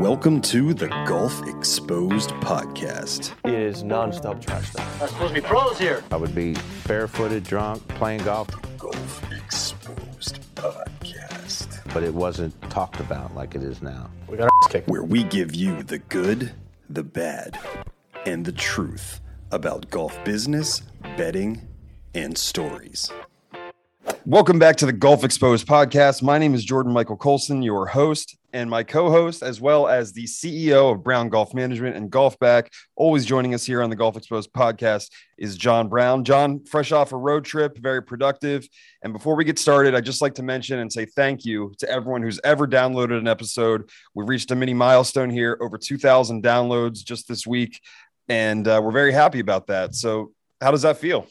Welcome to the Golf Exposed podcast. It is nonstop trash talk. We're supposed to be pros here. I would be barefooted, drunk, playing golf, Golf Exposed podcast, but it wasn't talked about like it is now. We got our ass kicked. where we give you the good, the bad, and the truth about golf business, betting, and stories. Welcome back to the Golf Exposed podcast. My name is Jordan Michael Colson, your host, and my co host, as well as the CEO of Brown Golf Management and Golf Back. Always joining us here on the Golf Exposed podcast is John Brown. John, fresh off a road trip, very productive. And before we get started, I'd just like to mention and say thank you to everyone who's ever downloaded an episode. We've reached a mini milestone here, over 2,000 downloads just this week. And uh, we're very happy about that. So, how does that feel?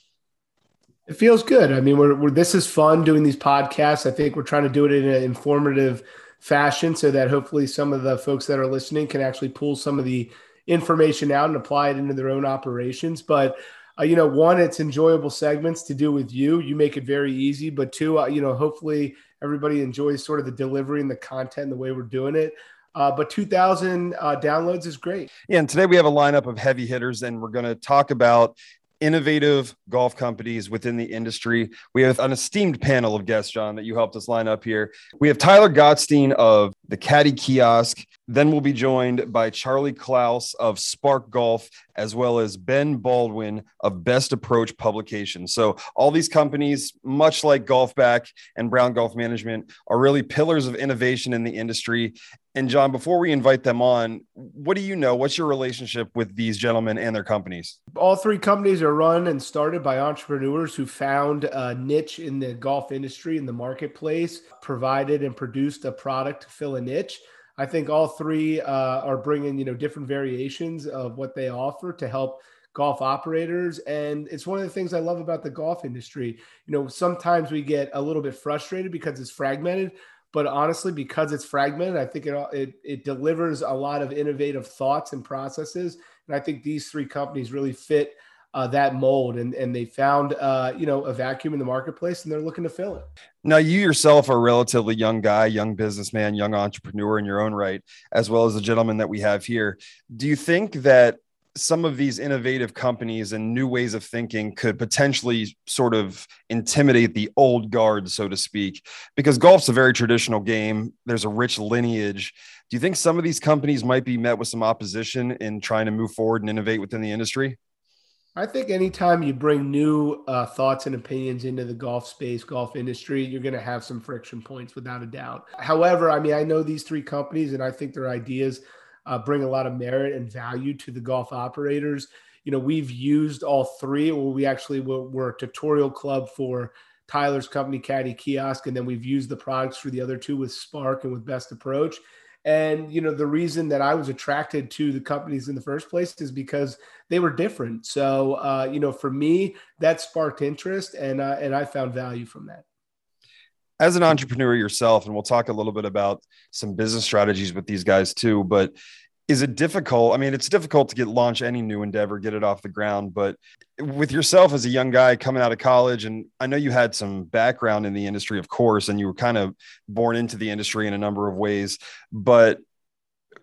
It feels good. I mean, we're, we're this is fun doing these podcasts. I think we're trying to do it in an informative fashion so that hopefully some of the folks that are listening can actually pull some of the information out and apply it into their own operations. But uh, you know, one, it's enjoyable segments to do with you. You make it very easy. But two, uh, you know, hopefully everybody enjoys sort of the delivery and the content and the way we're doing it. Uh, but 2,000 uh, downloads is great. Yeah, and today we have a lineup of heavy hitters, and we're going to talk about innovative golf companies within the industry. We have an esteemed panel of guests, John, that you helped us line up here. We have Tyler Gottstein of the Caddy Kiosk. Then we'll be joined by Charlie Klaus of Spark Golf, as well as Ben Baldwin of Best Approach Publications. So, all these companies, much like Golfback and Brown Golf Management, are really pillars of innovation in the industry. And, John, before we invite them on, what do you know? What's your relationship with these gentlemen and their companies? All three companies are run and started by entrepreneurs who found a niche in the golf industry, in the marketplace, provided and produced a product to fill a niche. I think all three uh, are bringing you know different variations of what they offer to help golf operators. And it's one of the things i love about the golf industry. You know sometimes we get a little bit frustrated because it's fragmented but honestly because it's fragmented i think it, it, it delivers a lot of innovative thoughts and processes. And i think these three companies really fit uh, that mold and, and they found uh, you know a vacuum in the marketplace and they're looking to fill it Now, you yourself are a relatively young guy, young businessman, young entrepreneur in your own right, as well as the gentleman that we have here. Do you think that some of these innovative companies and new ways of thinking could potentially sort of intimidate the old guard, so to speak? Because golf's a very traditional game, there's a rich lineage. Do you think some of these companies might be met with some opposition in trying to move forward and innovate within the industry? I think anytime you bring new uh, thoughts and opinions into the golf space, golf industry, you're going to have some friction points without a doubt. However, I mean, I know these three companies and I think their ideas uh, bring a lot of merit and value to the golf operators. You know, we've used all three, or we actually were, were a tutorial club for Tyler's company, Caddy Kiosk, and then we've used the products for the other two with Spark and with Best Approach. And you know, the reason that I was attracted to the companies in the first place is because they were different. So uh, you know, for me, that sparked interest, and uh, and I found value from that. as an entrepreneur yourself, and we'll talk a little bit about some business strategies with these guys too, but is it difficult? I mean, it's difficult to get launch any new endeavor, get it off the ground, but with yourself as a young guy coming out of college, and I know you had some background in the industry, of course, and you were kind of born into the industry in a number of ways, but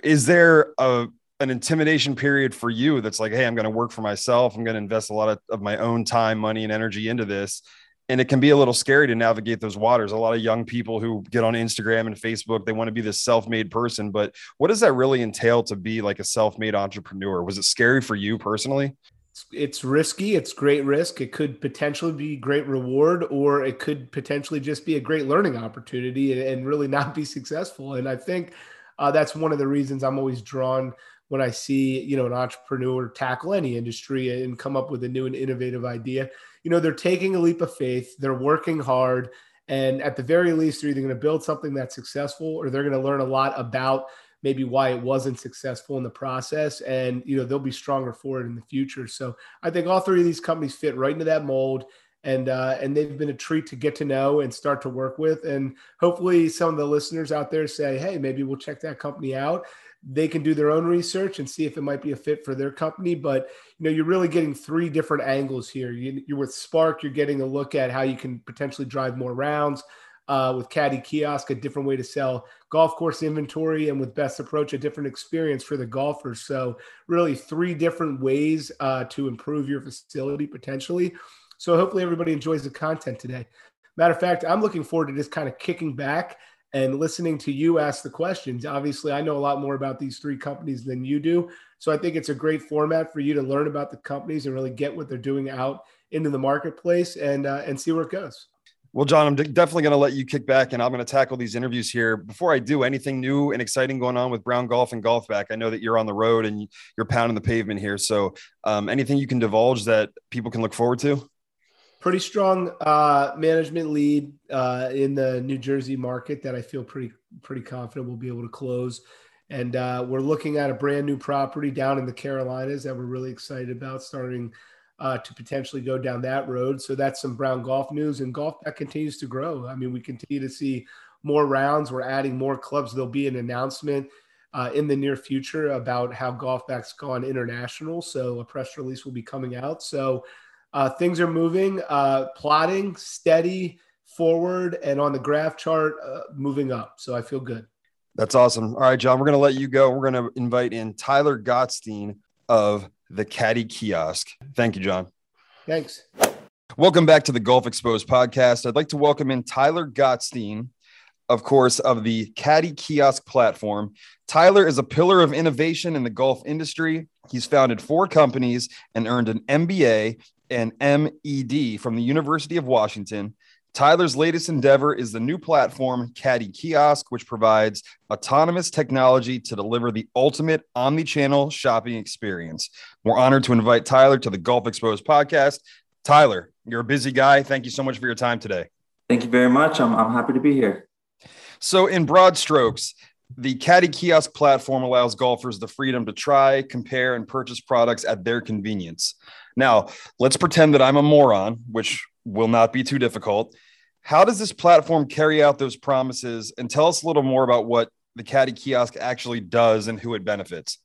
is there a an intimidation period for you that's like, hey, I'm going to work for myself. I'm going to invest a lot of, of my own time, money, and energy into this and it can be a little scary to navigate those waters. A lot of young people who get on Instagram and Facebook, they want to be this self-made person, but what does that really entail to be like a self-made entrepreneur? Was it scary for you personally? It's, it's risky. It's great risk. It could potentially be great reward, or it could potentially just be a great learning opportunity and, and really not be successful. And I think uh, that's one of the reasons I'm always drawn when I see you know an entrepreneur tackle any industry and come up with a new and innovative idea. You know, they're taking a leap of faith. They're working hard. And at the very least, they're either going to build something that's successful or they're going to learn a lot about maybe why it wasn't successful in the process and you know they'll be stronger for it in the future so i think all three of these companies fit right into that mold and uh, and they've been a treat to get to know and start to work with and hopefully some of the listeners out there say hey maybe we'll check that company out they can do their own research and see if it might be a fit for their company but you know you're really getting three different angles here you, you're with spark you're getting a look at how you can potentially drive more rounds uh, with Caddy Kiosk, a different way to sell golf course inventory, and with Best Approach, a different experience for the golfers. So, really, three different ways uh, to improve your facility potentially. So, hopefully, everybody enjoys the content today. Matter of fact, I'm looking forward to just kind of kicking back and listening to you ask the questions. Obviously, I know a lot more about these three companies than you do. So I think it's a great format for you to learn about the companies and really get what they're doing out into the marketplace and uh, and see where it goes. Well, John, I'm definitely going to let you kick back and I'm going to tackle these interviews here. Before I do, anything new and exciting going on with Brown Golf and Golfback? I know that you're on the road and you're pounding the pavement here. So, um, anything you can divulge that people can look forward to? Pretty strong uh, management lead uh, in the New Jersey market that I feel pretty pretty confident we'll be able to close. And uh, we're looking at a brand new property down in the Carolinas that we're really excited about starting uh, to potentially go down that road. So that's some Brown golf news, and golf that continues to grow. I mean, we continue to see more rounds. We're adding more clubs. There'll be an announcement uh, in the near future about how Golfback's gone international. So a press release will be coming out. So uh, things are moving, uh, plotting, steady, forward, and on the graph chart, uh, moving up. So I feel good. That's awesome. All right, John, we're going to let you go. We're going to invite in Tyler Gottstein of the Caddy Kiosk. Thank you, John. Thanks. Welcome back to the Golf Exposed podcast. I'd like to welcome in Tyler Gottstein, of course, of the Caddy Kiosk platform. Tyler is a pillar of innovation in the golf industry. He's founded four companies and earned an MBA and MED from the University of Washington. Tyler's latest endeavor is the new platform, Caddy Kiosk, which provides autonomous technology to deliver the ultimate omni channel shopping experience. We're honored to invite Tyler to the Golf Exposed podcast. Tyler, you're a busy guy. Thank you so much for your time today. Thank you very much. I'm, I'm happy to be here. So, in broad strokes, the Caddy Kiosk platform allows golfers the freedom to try, compare, and purchase products at their convenience. Now, let's pretend that I'm a moron, which will not be too difficult. How does this platform carry out those promises? And tell us a little more about what the Caddy Kiosk actually does and who it benefits.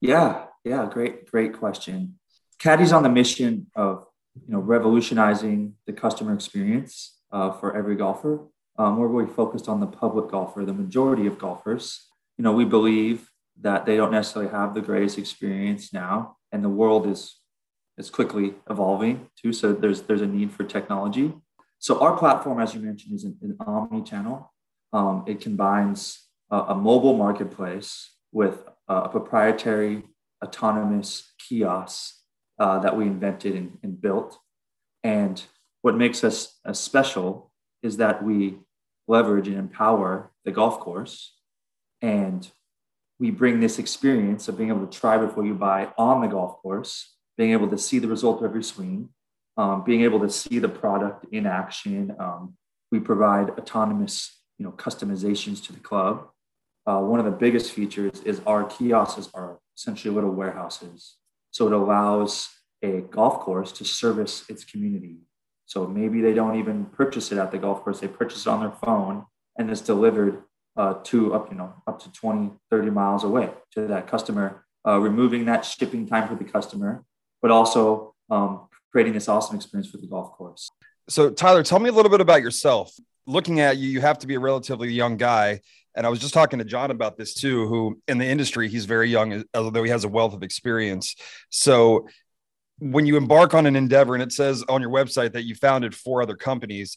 Yeah, yeah, great, great question. Caddy's on the mission of you know revolutionizing the customer experience uh, for every golfer. Um, we're really focused on the public golfer, the majority of golfers. You know, we believe that they don't necessarily have the greatest experience now, and the world is is quickly evolving too. So there's there's a need for technology. So our platform, as you mentioned, is an, an omni-channel. Um, it combines a, a, mobile marketplace with a, a proprietary autonomous kiosk uh, that we invented and, and, built. And what makes us uh, special is that we leverage and empower the golf course, and we bring this experience of being able to try before you buy on the golf course, being able to see the result of every swing, um, being able to see the product in action. Um, we provide autonomous, you know, customizations to the club. Uh, one of the biggest features is our kiosks are essentially little warehouses. So it allows a golf course to service its community. So maybe they don't even purchase it at the golf course; they purchase it on their phone, and it's delivered uh, to up, you know, up to 20, 30 miles away to that customer, uh, removing that shipping time for the customer, but also um, creating this awesome experience for the golf course. So, Tyler, tell me a little bit about yourself. Looking at you, you have to be a relatively young guy. And I was just talking to John about this too, who in the industry, he's very young, although he has a wealth of experience. So, when you embark on an endeavor and it says on your website that you founded four other companies,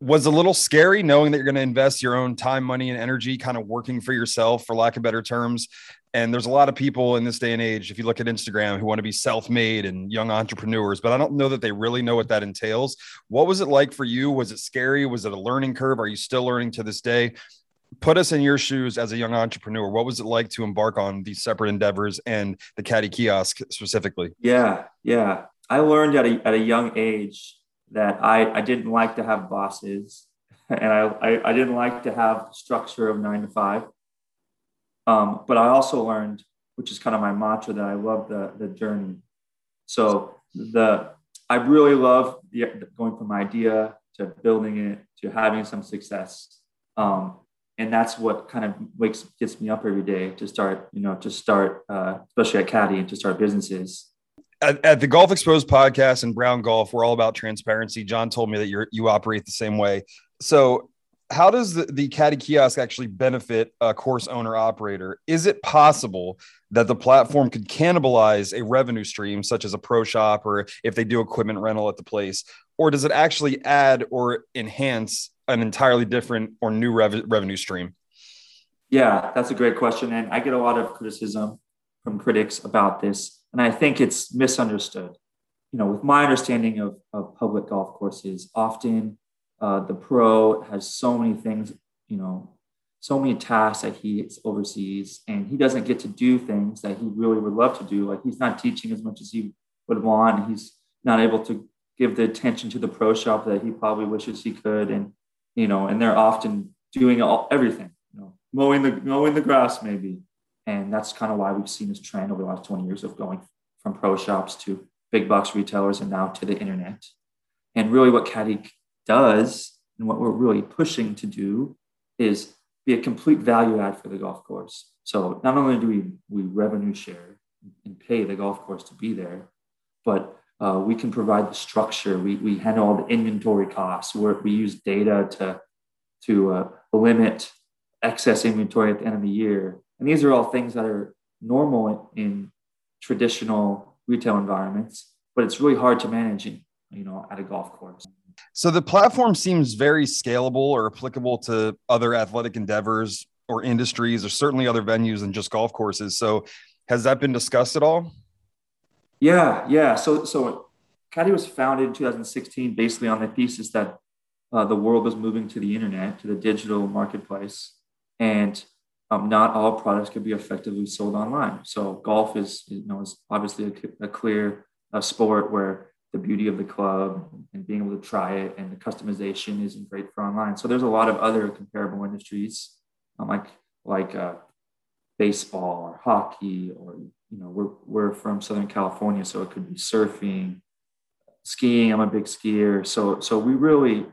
was a little scary knowing that you're going to invest your own time, money, and energy kind of working for yourself, for lack of better terms, and there's a lot of people in this day and age, if you look at Instagram, who want to be self made and young entrepreneurs, but I don't know that they really know what that entails. What was it like for you? Was it scary? Was it a learning curve? Are you still learning to this day? Put us in your shoes as a young entrepreneur. What was it like to embark on these separate endeavors and the caddy kiosk specifically? Yeah, yeah. I learned at a, at a young age that I, I didn't like to have bosses and I, I, I didn't like to have structure of nine to five. Um, but I also learned, which is kind of my mantra, that I love the, the journey. So the I really love the, going from idea to building it to having some success. Um, and that's what kind of wakes gets me up every day to start, you know, to start, uh, especially at Caddy and to start businesses. At, at, the Golf Exposed podcast and Brown Golf, we're all about transparency. John told me that you you operate the same way. So, how does the, the caddy kiosk actually benefit a course owner operator? Is it possible that the platform could cannibalize a revenue stream, such as a pro shop or if they do equipment rental at the place? Or does it actually add or enhance an entirely different or new rev- revenue stream? Yeah, that's a great question. And I get a lot of criticism from critics about this. And I think it's misunderstood. You know, with my understanding of, of public golf courses, often uh, the pro has so many things, you know, so many tasks that he oversees, and he doesn't get to do things that he really would love to do. Like he's not teaching as much as he would want. He's not able to give the attention to the pro shop that he probably wishes he could. And, you know, and they're often doing all, everything, you know, mowing the, mowing the grass maybe. And that's kind of why we've seen this trend over the last 20 years of going from pro shops to big box retailers and now to the internet. And really what Caddy does and what we're really pushing to do is be a complete value add for the golf course. So not only do we, we revenue share and pay the golf course to be there, but uh, we can provide the structure. We, we handle all the inventory costs. we we use data to, to uh, limit excess inventory at the end of the year. And these are all things that are normal in traditional retail environments, but it's really hard to manage, in, you know, at a golf course. So the platform seems very scalable or applicable to other athletic endeavors or industries, or certainly other venues than just golf courses. So has that been discussed at all? Yeah, yeah. So so Caddy was founded in 2016 basically on the thesis that uh, the world was moving to the internet, to the digital marketplace, and um, not all products could be effectively sold online. So golf is, you know, is obviously a, a clear uh, sport where the beauty of the club and being able to try it and the customization isn't great for online. So there's a lot of other comparable industries um, like like uh, baseball or hockey or you know we're we're from Southern California, so it could be surfing, skiing. I'm a big skier, so so we really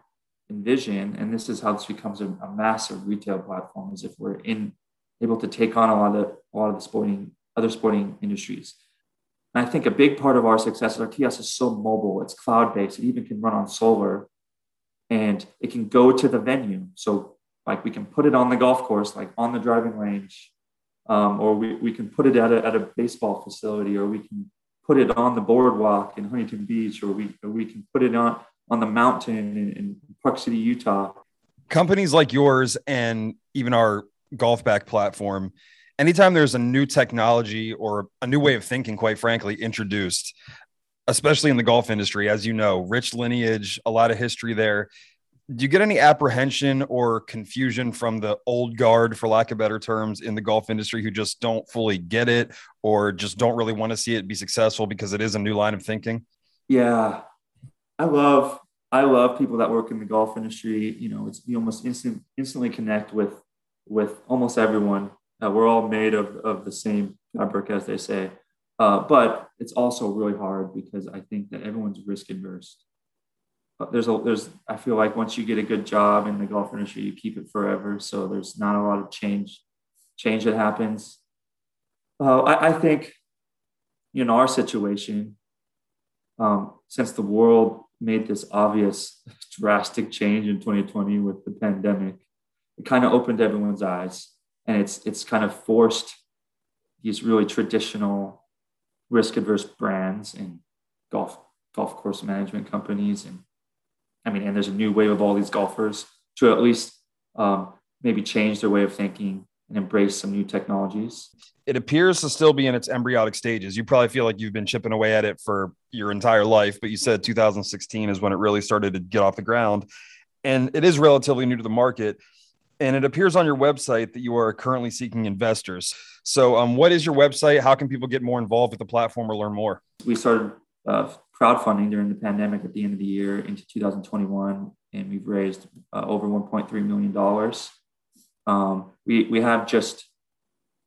envision, and this is how this becomes a, a massive retail platform, is if we're in able to take on a lot of the, a lot of the sporting other sporting industries. And I think a big part of our success is our kiosk is so mobile. It's cloud based. It even can run on solar, and it can go to the venue. So like we can put it on the golf course, like on the driving range, um, or we, we can put it at a, at a baseball facility, or we can put it on the boardwalk in Huntington Beach, or we or we can put it on on the mountain in, in Park City, Utah. Companies like yours and even our Golfback platform anytime there's a new technology or a new way of thinking, quite frankly, introduced, especially in the golf industry, as you know, rich lineage, a lot of history there. Do you get any apprehension or confusion from the old guard, for lack of better terms, in the golf industry who just don't fully get it or just don't really want to see it be successful because it is a new line of thinking? Yeah, I love I love people that work in the golf industry. You know, it's you almost instant instantly connect with with almost everyone uh, we're all made of, of the same fabric, as they say. Uh, but it's also really hard because I think that everyone's risk adverse. But there's a there's I feel like once you get a good job in the golf industry, you keep it forever. So there's not a lot of change change that happens. Uh, I, I, think, in our situation, um, since the world made this obvious drastic change in 2020 with the pandemic, it kind of opened everyone's eyes and it's it's kind of forced these really traditional risk adverse brands and golf golf course management companies and I mean and there's a new wave of all these golfers to at least um, maybe change their way of thinking and embrace some new technologies. It appears to still be in its embryonic stages. You probably feel like you've been chipping away at it for your entire life, but you said 2016 is when it really started to get off the ground. And it is relatively new to the market and it appears on your website that you are currently seeking investors. So, um, what is your website? How can people get more involved with the platform or learn more? We started uh, crowdfunding during the pandemic at the end of the year into 2021, and we've raised uh, over 1.3 million dollars. Um, we we have just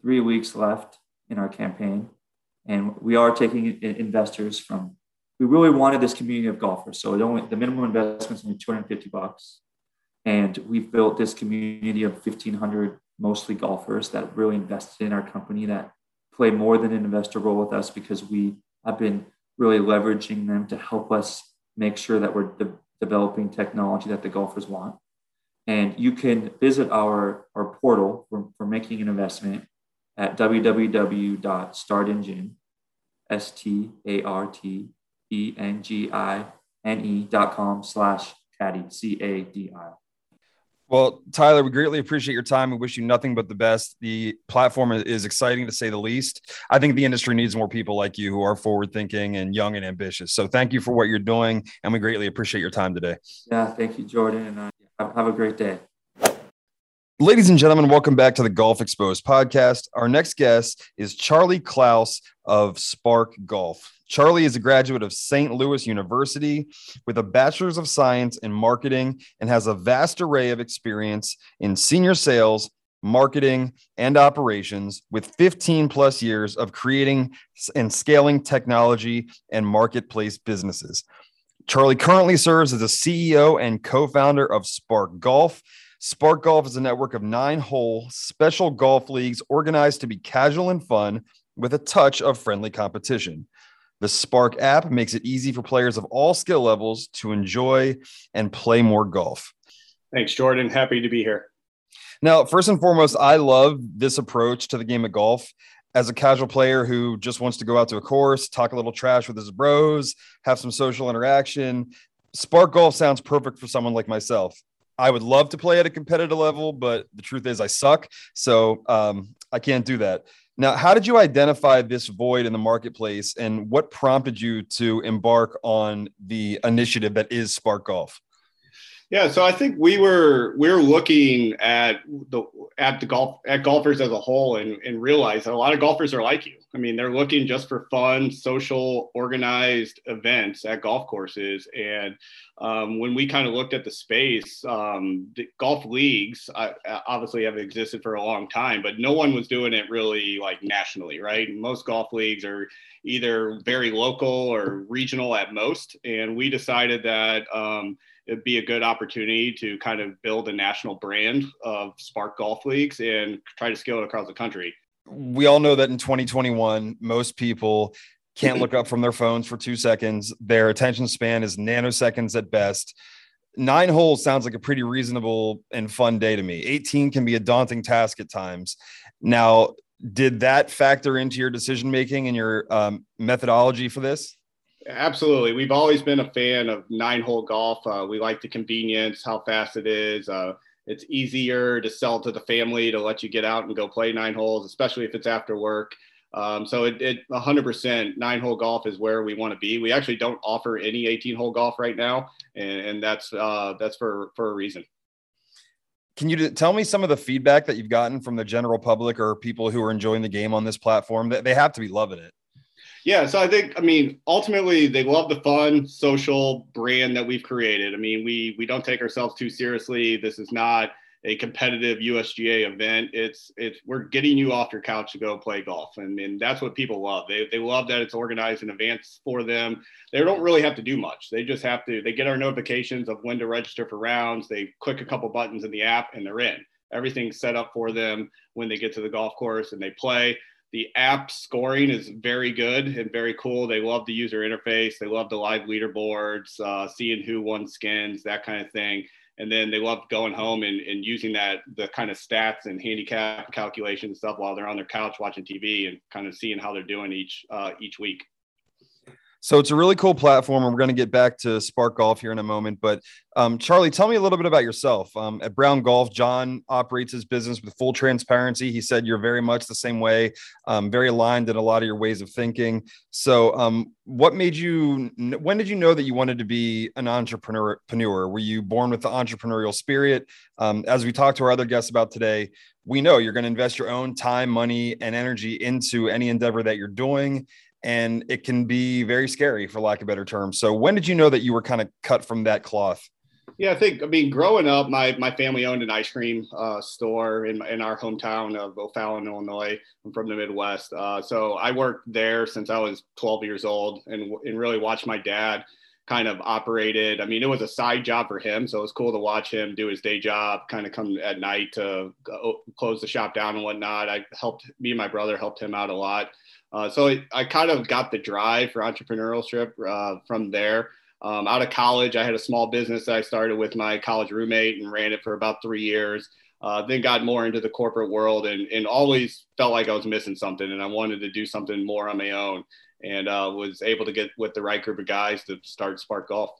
three weeks left in our campaign, and we are taking investors from. We really wanted this community of golfers, so only the minimum investment is only 250 bucks and we've built this community of 1,500 mostly golfers that really invested in our company that play more than an investor role with us because we have been really leveraging them to help us make sure that we're de- developing technology that the golfers want. And you can visit our, our portal for, for making an investment at www.startengine, S-T-A-R-T-E-N-G-I-N-E dot com slash caddy, C-A-D-I. Well, Tyler, we greatly appreciate your time. We wish you nothing but the best. The platform is exciting to say the least. I think the industry needs more people like you who are forward thinking and young and ambitious. So thank you for what you're doing. And we greatly appreciate your time today. Yeah, thank you, Jordan. And uh, have a great day. Ladies and gentlemen, welcome back to the Golf Exposed podcast. Our next guest is Charlie Klaus of Spark Golf. Charlie is a graduate of St. Louis University with a bachelor's of science in marketing and has a vast array of experience in senior sales, marketing, and operations with 15 plus years of creating and scaling technology and marketplace businesses. Charlie currently serves as a CEO and co founder of Spark Golf Spark Golf is a network of nine hole special golf leagues organized to be casual and fun with a touch of friendly competition. The Spark app makes it easy for players of all skill levels to enjoy and play more golf. Thanks, Jordan. Happy to be here. Now, first and foremost, I love this approach to the game of golf. As a casual player who just wants to go out to a course, talk a little trash with his bros, have some social interaction, Spark Golf sounds perfect for someone like myself. I would love to play at a competitive level, but the truth is I suck. So um, I can't do that. Now, how did you identify this void in the marketplace and what prompted you to embark on the initiative that is Spark Golf? Yeah, so I think we were we are looking at the at the golf at golfers as a whole and, and realized that a lot of golfers are like you. I mean, they're looking just for fun, social, organized events at golf courses. And um, when we kind of looked at the space, um, the golf leagues uh, obviously have existed for a long time, but no one was doing it really like nationally, right? Most golf leagues are either very local or regional at most. And we decided that. Um, it'd be a good opportunity to kind of build a national brand of Spark Golf Leagues and try to scale it across the country. We all know that in 2021, most people can't look up from their phones for two seconds. Their attention span is nanoseconds at best. Nine holes sounds like a pretty reasonable and fun day to me. 18 can be a daunting task at times. Now, did that factor into your decision making and your um, methodology for this? Absolutely. We've always been a fan of nine hole golf. Uh, we like the convenience, how fast it is. Uh, it's easier to sell to the family to let you get out and go play nine holes, especially if it's after work. Um, so it, it 100% nine hole golf is where we want to be. We actually don't offer any 18 hole golf right now. And, and that's, uh, that's for, for a reason. Can you tell me some of the feedback that you've gotten from the general public or people who are enjoying the game on this platform? That they have to be loving it. Yeah, so I think I mean ultimately they love the fun social brand that we've created. I mean, we we don't take ourselves too seriously. This is not a competitive USGA event. It's it's we're getting you off your couch to go play golf, and, and that's what people love. They they love that it's organized in advance for them. They don't really have to do much. They just have to. They get our notifications of when to register for rounds. They click a couple buttons in the app, and they're in. Everything's set up for them when they get to the golf course and they play the app scoring is very good and very cool. They love the user interface. They love the live leaderboards, uh, seeing who won skins, that kind of thing. And then they love going home and, and using that, the kind of stats and handicap calculations stuff while they're on their couch watching TV and kind of seeing how they're doing each, uh, each week. So it's a really cool platform, and we're going to get back to Spark Golf here in a moment. But um, Charlie, tell me a little bit about yourself. Um, at Brown Golf, John operates his business with full transparency. He said you're very much the same way, um, very aligned in a lot of your ways of thinking. So, um, what made you? When did you know that you wanted to be an entrepreneur? Were you born with the entrepreneurial spirit? Um, as we talked to our other guests about today, we know you're going to invest your own time, money, and energy into any endeavor that you're doing and it can be very scary for lack of better terms. So when did you know that you were kind of cut from that cloth? Yeah, I think I mean growing up, my my family owned an ice cream uh, store in in our hometown of O'Fallon, Illinois. I'm from the Midwest, uh, so I worked there since I was 12 years old, and and really watched my dad kind of operated. I mean, it was a side job for him, so it was cool to watch him do his day job, kind of come at night to go, close the shop down and whatnot. I helped me and my brother helped him out a lot. Uh, so it, I kind of got the drive for entrepreneurship uh, from there. Um, out of college, I had a small business that I started with my college roommate and ran it for about three years. Uh, then got more into the corporate world and, and always felt like I was missing something and I wanted to do something more on my own and uh, was able to get with the right group of guys to start Spark Golf.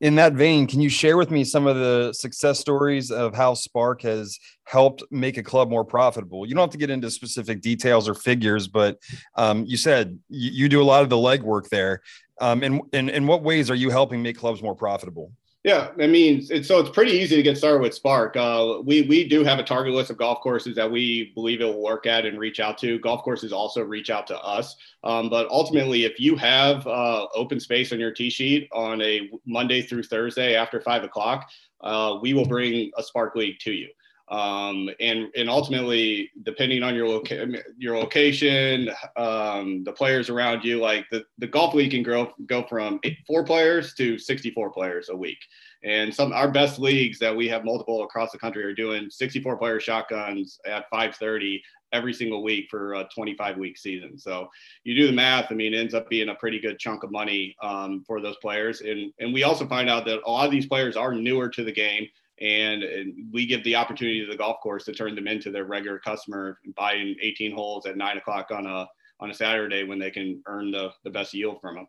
In that vein, can you share with me some of the success stories of how Spark has helped make a club more profitable? You don't have to get into specific details or figures, but um, you said you, you, do a lot of the legwork there. Um, and in what ways are you helping make clubs more profitable? Yeah, I mean, it's, so it's pretty easy to get started with Spark. Uh, we we do have a target list of golf courses that we believe it will work at and reach out to. Golf courses also reach out to us. Um, but ultimately, if you have uh, open space on your tee sheet on a Monday through Thursday after five o'clock, uh, we will bring a Spark League to you um, and and ultimately depending on your loca- your location um, the players around you like the, the golf league can grow go from four players to 64 players a week. And some our best leagues that we have multiple across the country are doing 64 player shotguns at 530 every single week for a 25 week season. So you do the math i mean it ends up being a pretty good chunk of money um, for those players. And and we also find out that a lot of these players are newer to the game and, we give the opportunity to the golf course to turn them into their regular customer buying 18 holes at nine o'clock on a on a Saturday when they can earn the, the best yield from them.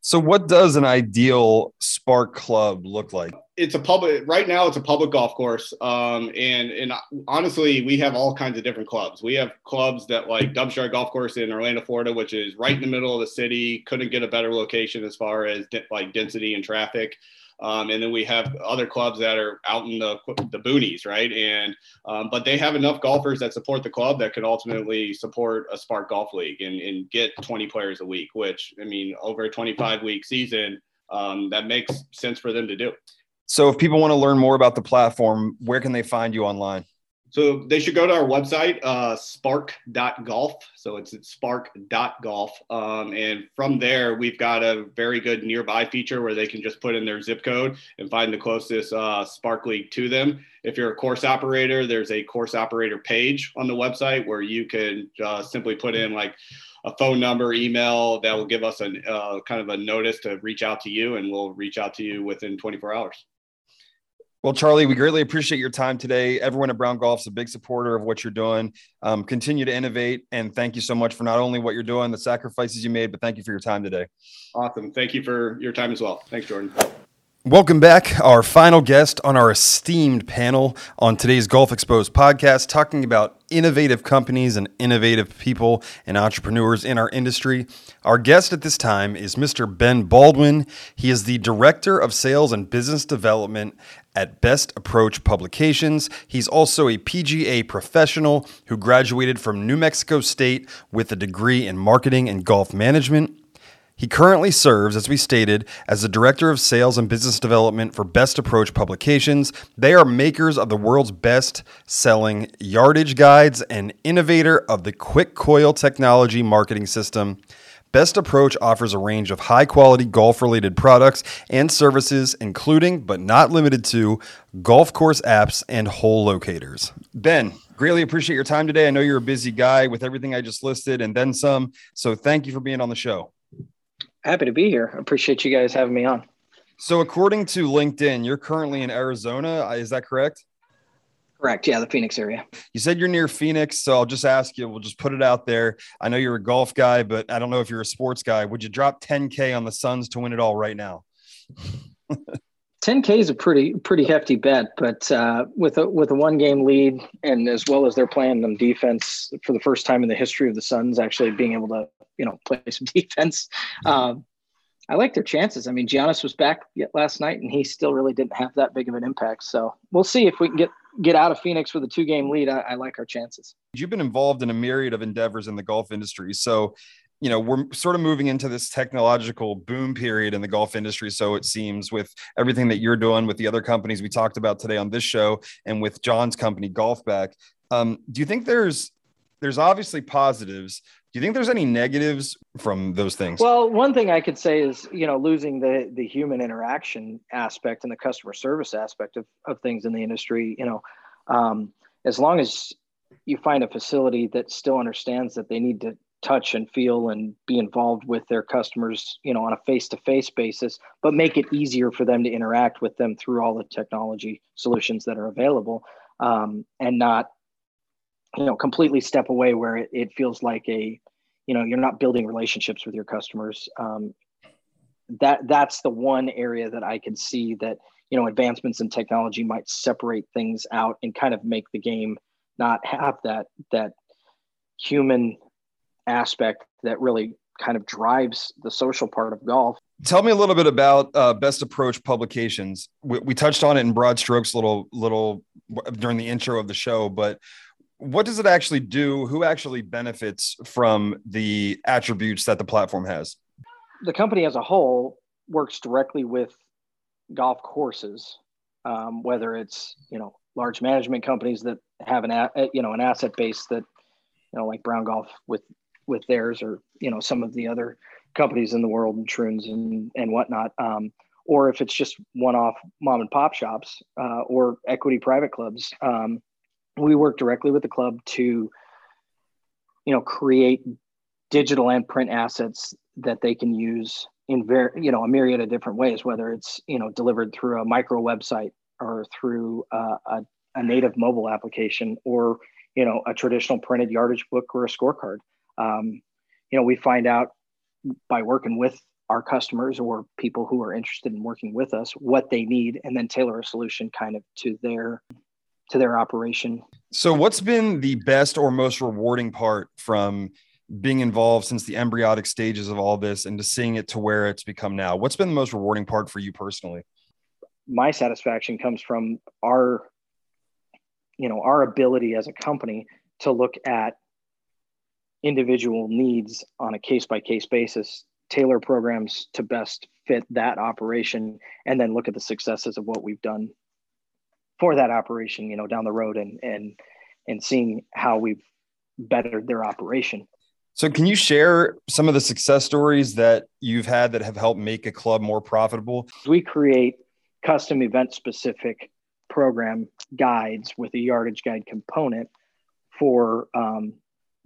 So, what does an ideal Spark Club look like? It's a public right now. It's a public golf course, um, and and honestly, we have all kinds of different clubs. We have clubs that like Dubsdread Golf Course in Orlando, Florida, which is right in the middle of the city. Couldn't get a better location as far as like density and traffic. Um, and then we have other clubs that are out in the the boonies, right? And um, but they have enough golfers that support the club that could ultimately support a Spark Golf League and, and get 20 players a week. Which I mean, over a 25 week season, um, that makes sense for them to do. So, if people want to learn more about the platform, where can they find you online? So they should go to our website, uh, spark.golf. So it's at spark.golf. Um, and from there, we've got a very good nearby feature where they can just put in their zip code and find the closest uh, Spark League to them. If you're a course operator, there's a course operator page on the website where you can uh, simply put in like a phone number, email that will give us a uh, kind of a notice to reach out to you, and we'll reach out to you within 24 hours. Well, Charlie, we greatly appreciate your time today. Everyone at Brown Golf is a big supporter of what you're doing. Um, continue to innovate, and thank you so much for not only what you're doing, the sacrifices you made, but thank you for your time today. Awesome. Thank you for your time as well. Thanks, Jordan. Welcome back, our final guest on our esteemed panel on today's Golf Exposed podcast, talking about innovative companies and innovative people and entrepreneurs in our industry. Our guest at this time is Mr. Ben Baldwin. He is the Director of Sales and Business Development at Best Approach Publications. He's also a PGA professional who graduated from New Mexico State with a degree in marketing and golf management. He currently serves, as we stated, as the Director of Sales and Business Development for Best Approach Publications. They are makers of the world's best selling yardage guides and innovator of the Quick Coil technology marketing system. Best Approach offers a range of high quality golf related products and services, including but not limited to golf course apps and hole locators. Ben, greatly appreciate your time today. I know you're a busy guy with everything I just listed and then some. So thank you for being on the show. Happy to be here. Appreciate you guys having me on. So, according to LinkedIn, you're currently in Arizona. Uh, is that correct? Correct. Yeah, the Phoenix area. You said you're near Phoenix, so I'll just ask you. We'll just put it out there. I know you're a golf guy, but I don't know if you're a sports guy. Would you drop 10k on the Suns to win it all right now? 10k is a pretty pretty hefty bet, but uh, with a with a one game lead, and as well as they're playing on defense for the first time in the history of the Suns, actually being able to you know play some defense. Um, I like their chances. I mean, Giannis was back last night, and he still really didn't have that big of an impact. So we'll see if we can get get out of Phoenix with a two game lead. I, I like our chances. You've been involved in a myriad of endeavors in the golf industry, so you know we're sort of moving into this technological boom period in the golf industry so it seems with everything that you're doing with the other companies we talked about today on this show and with john's company golfback um, do you think there's there's obviously positives do you think there's any negatives from those things? Well, one thing I could say is, you know, losing the the human interaction aspect and the customer service aspect of, of things in the industry, you know, um, as long as you find a facility that still understands that they need to touch and feel and be involved with their customers, you know, on a face-to-face basis, but make it easier for them to interact with them through all the technology solutions that are available, um, and not, you know, completely step away where it, it, feels like a, you know, you're not building relationships with your customers. Um, that that's the one area that I can see that you know advancements in technology might separate things out and kind of make the game not have that that human aspect that really kind of drives the social part of golf. Tell me a little bit about uh, Best Approach Publications. We, we, touched on it in broad strokes, little little during the intro of the show, but what does it actually do? Who actually benefits from the attributes that the platform has? The company as a whole works directly with golf courses, um, whether it's you know large management companies that have an a, you know an asset base that you know like Brown Golf with with theirs or you know some of the other companies in the world and Troons and and whatnot. Um, or if it's just one-off mom and pop shops uh, or equity private clubs um, we work directly with the club to you know create digital and print assets that they can use in very you know a myriad of different ways whether it's you know delivered through a micro website or through uh, a, a native mobile application or you know a traditional printed yardage book or a scorecard um, you know we find out by working with our customers or people who are interested in working with us what they need and then tailor a solution kind of to their to their operation. So what's been the best or most rewarding part from being involved since the embryonic stages of all this and to seeing it to where it's become now? What's been the most rewarding part for you personally? My satisfaction comes from our you know our ability as a company to look at individual needs on a case by case basis, tailor programs to best fit that operation, and then look at the successes of what we've done for that operation, you know, down the road and and and seeing how we've bettered their operation. So can you share some of the success stories that you've had that have helped make a club more profitable? We create custom event specific program guides with a yardage guide component for um,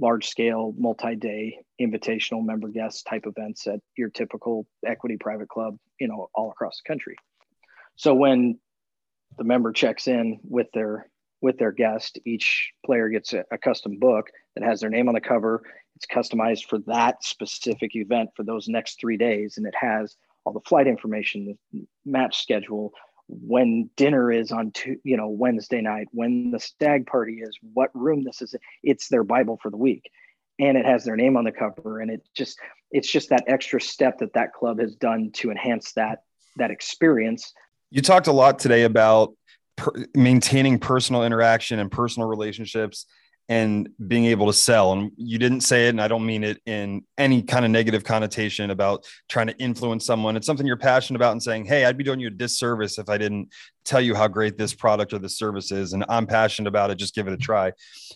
large scale, multi day, invitational member guest type events at your typical equity private club, you know, all across the country. So when the member checks in with their with their guest, each player gets a, a custom book that has their name on the cover. It's customized for that specific event for those next three days, and it has all the flight information, the match schedule, when dinner is on two, you know Wednesday night, when the stag party is, what room this is. It's their Bible for the week, and it has their name on the cover, and it just it's just that extra step that that club has done to enhance that that experience. You talked a lot today about per- maintaining personal interaction and personal relationships and being able to sell. And you didn't say it, and I don't mean it in any kind of negative connotation about trying to influence someone. It's something you're passionate about and saying, Hey, I'd be doing you a disservice if I didn't tell you how great this product or this service is. And I'm passionate about it. Just give it a try.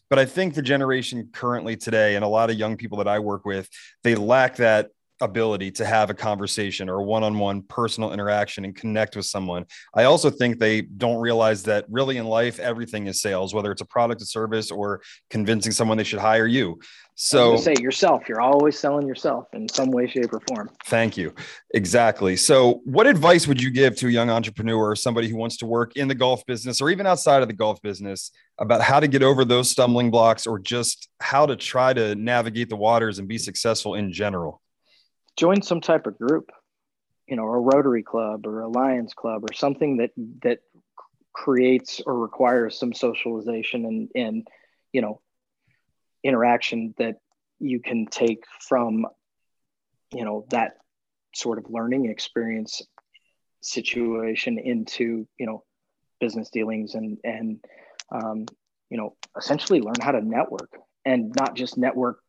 But I think the generation currently today, and a lot of young people that I work with, they lack that ability to have a conversation or one-on-one personal interaction and connect with someone. I also think they don't realize that really in life everything is sales, whether it's a product or service or convincing someone they should hire you. So say yourself, you're always selling yourself in some way, shape, or form. Thank you. Exactly. So, what advice would you give to a young entrepreneur or somebody who wants to work in the golf business or even outside of the golf business about how to get over those stumbling blocks or just how to try to navigate the waters and be successful in general? Join some type of group you know a rotary club or a lions club or something that that creates or requires some socialization and and you know interaction that you can take from you know that sort of learning experience situation into you know business dealings and and um, you know essentially learn how to network and not just network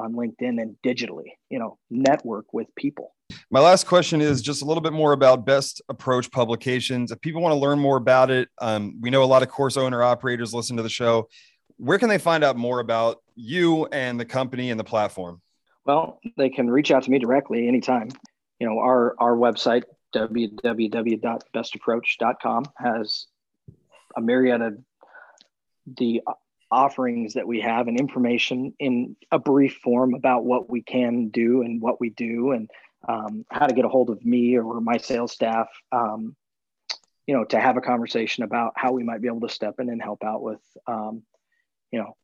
on LinkedIn and digitally, you know, network with people. My last question is just a little bit more about Best Approach Publications. If people want to learn more about it, um, we know a lot of course owner operators listen to the show. Where can they find out more about you and the company and the platform? Well, they can reach out to me directly anytime. You know, our our website www.bestapproach.com has a myriad of the offerings that we have and information in a brief form about what we can do and what we do and um, how to get a hold of me or my sales staff um, you know to have a conversation about how we might be able to step in and help out with um, you know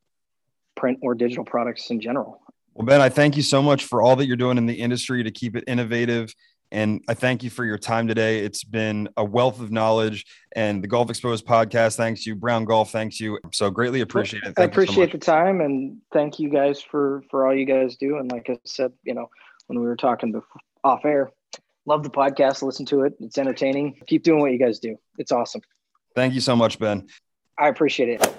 print or digital products in general. Well ben i thank you so much for all that you're doing in the industry to keep it innovative and I thank you for your time today. It's been a wealth of knowledge. And the Golf Exposed podcast, thanks you. Brown Golf, thanks you. So greatly appreciate it. Thank I appreciate so the time and thank you guys for for all you guys do. And like I said, you know, when we were talking before, off air, love the podcast. Listen to it. It's entertaining. Keep doing what you guys do. It's awesome. Thank you so much, Ben. I appreciate it.